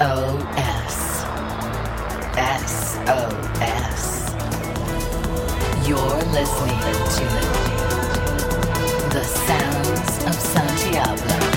SOS. SOS. You're listening to the sounds of Santiablo.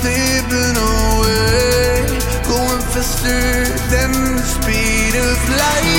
slipping away, going faster than the speed of light.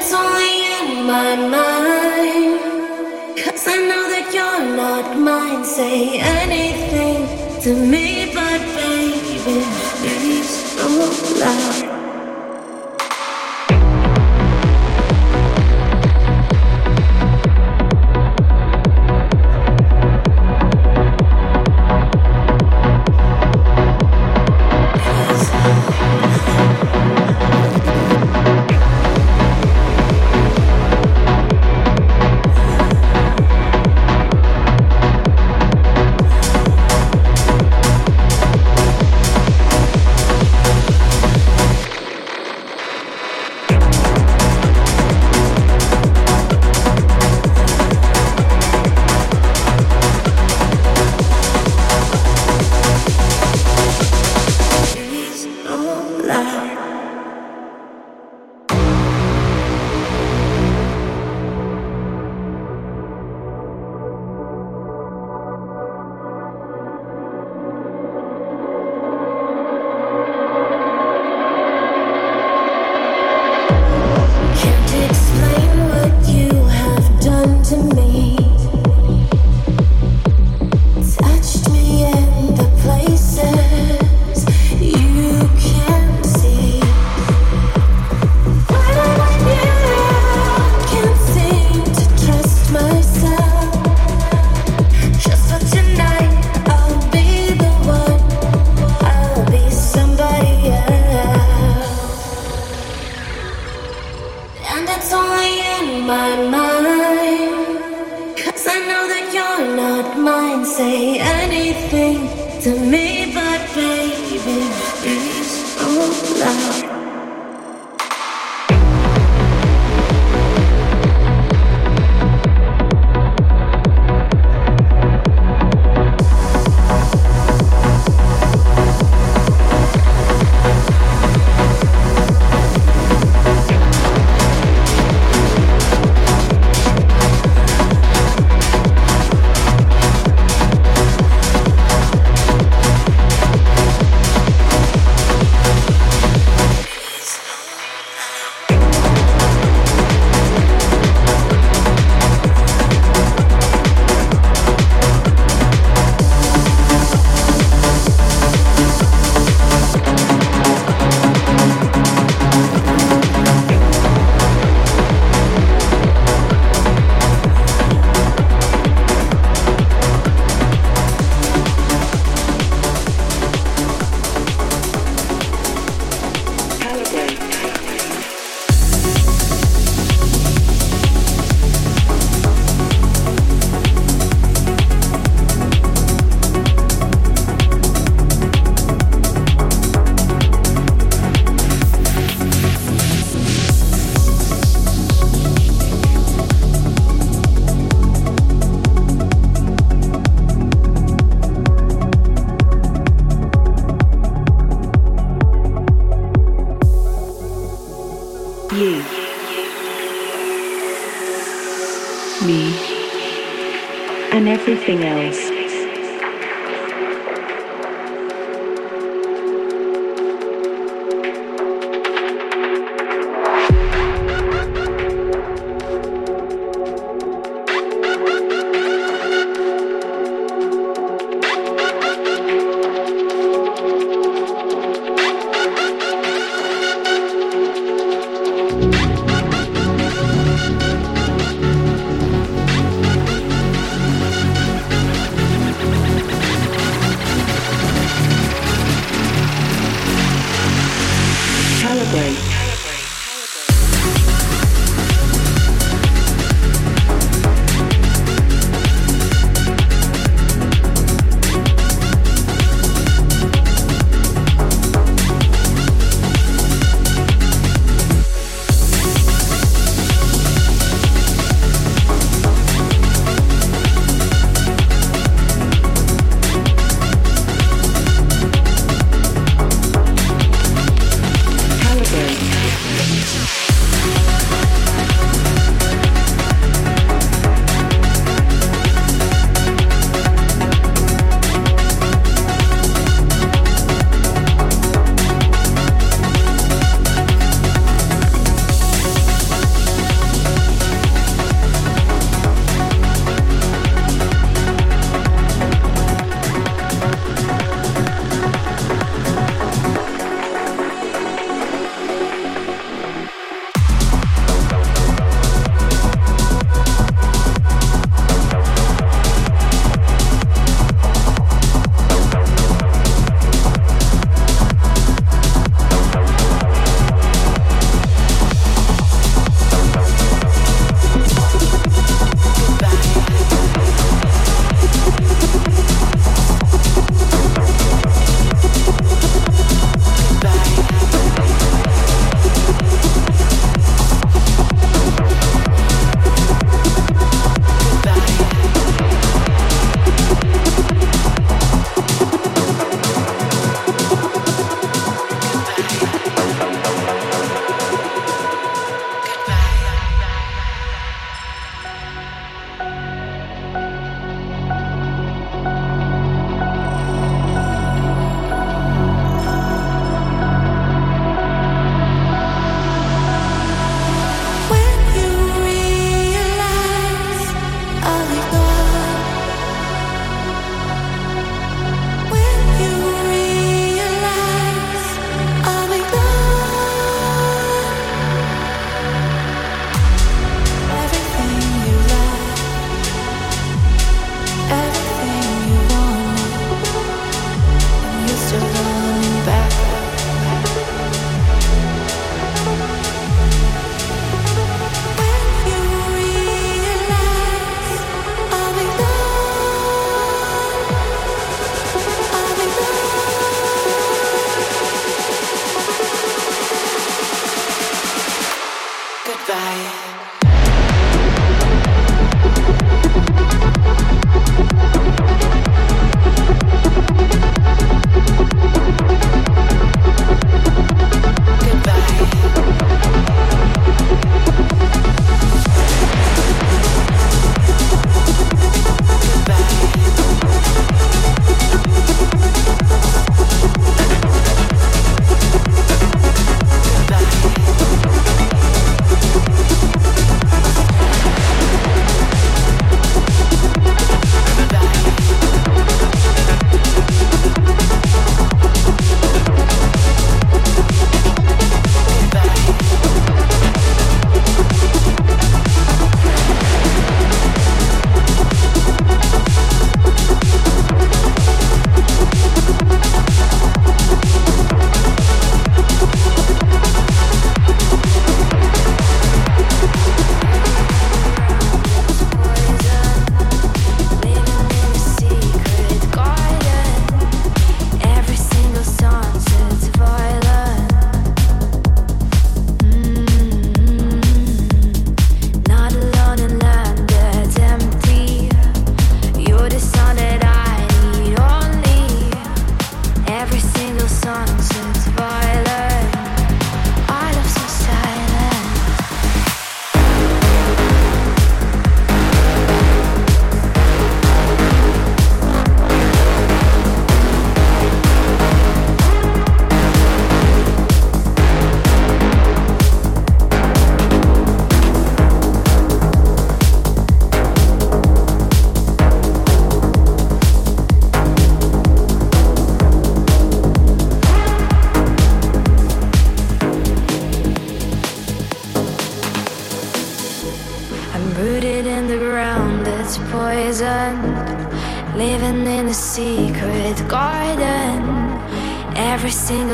that's only in my mind. Cause I know that you're not mine. Say anything to me, but baby, please don't lie. only in my mind. Cause I know that you're not mine. Say anything to me. everything else.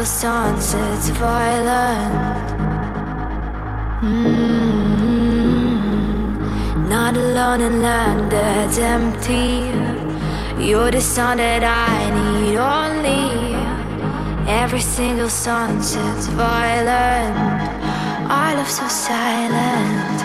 Sunsets violent. Mm-hmm. Not alone in land that's empty. You're the sun that I need only. Every single sunset's violent. Our love so silent.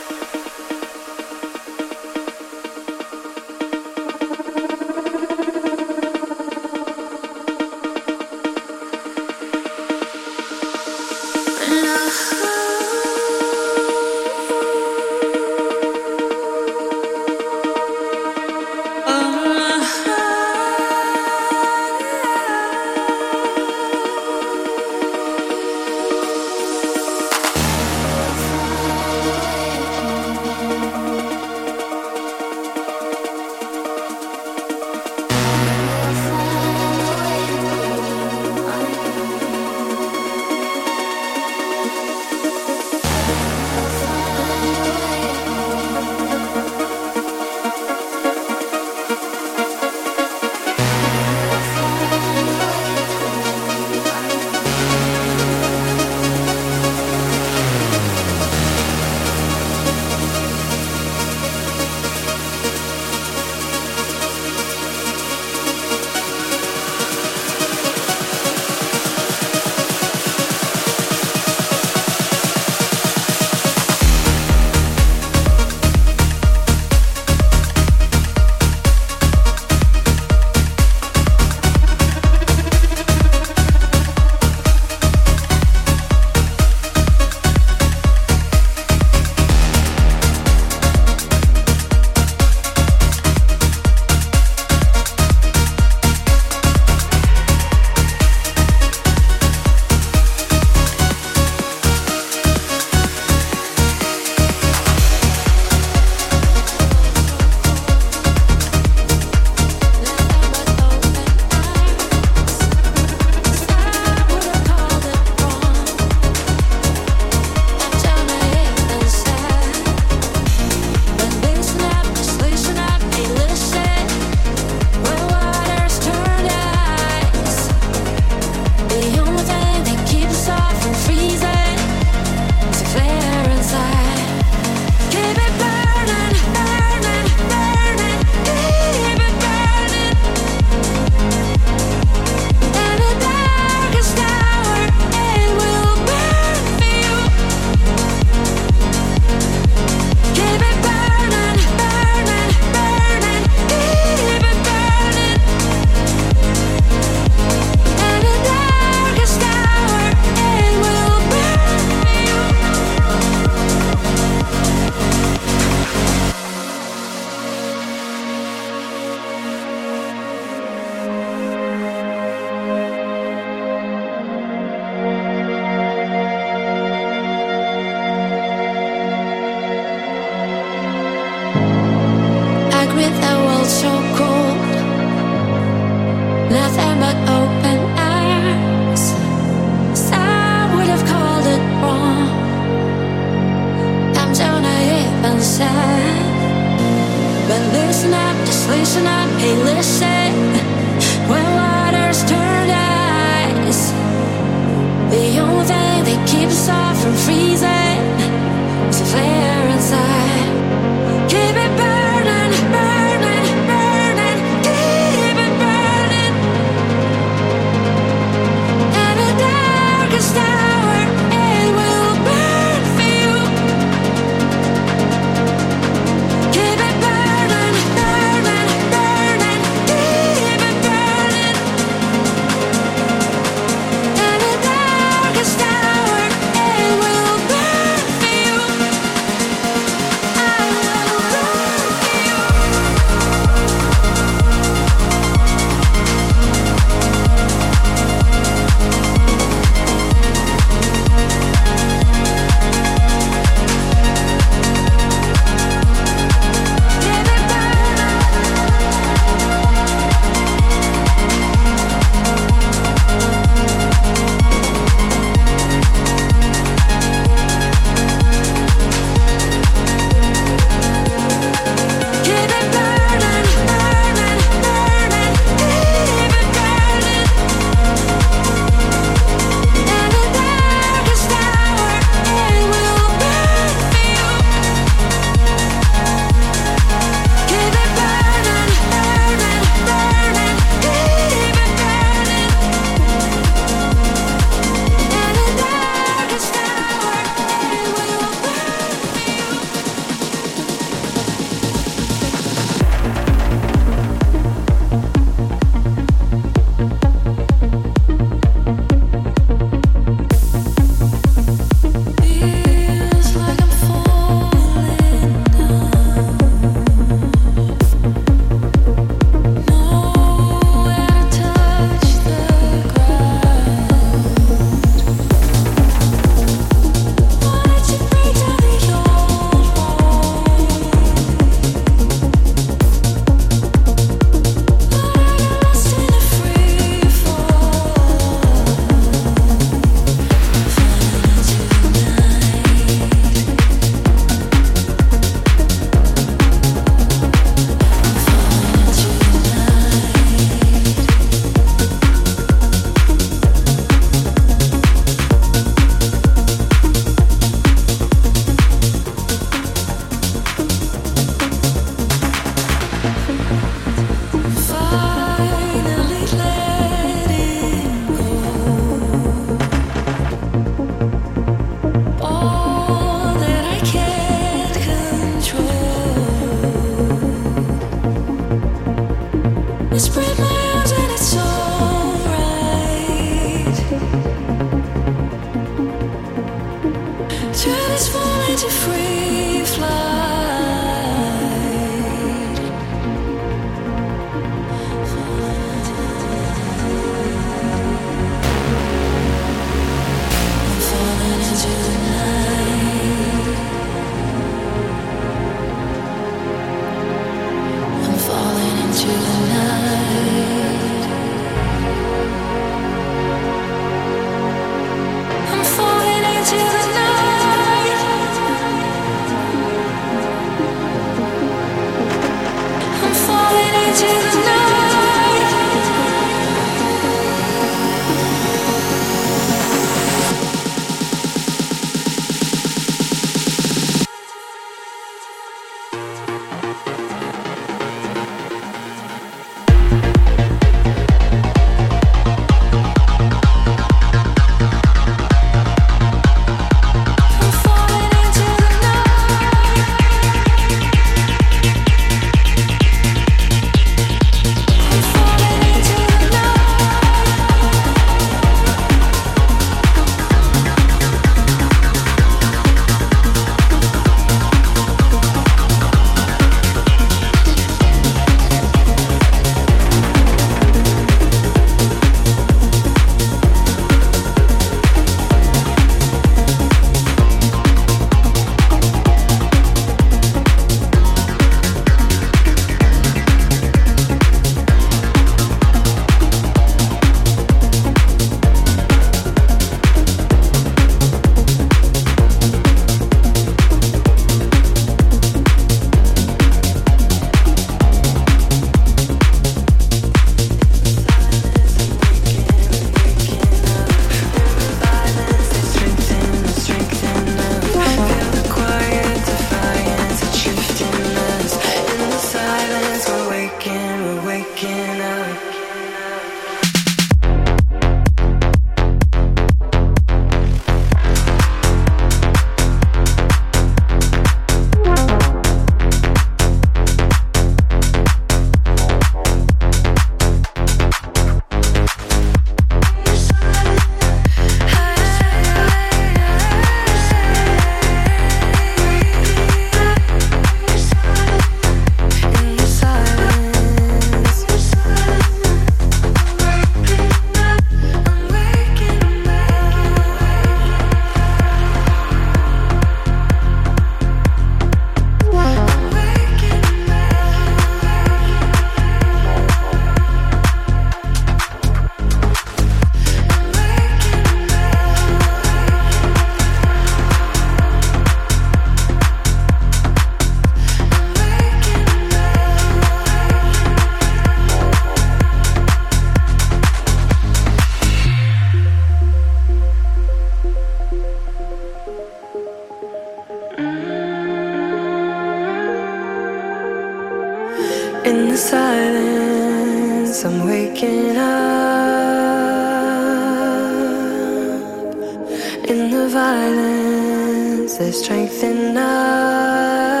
In the violence, there's strength in us.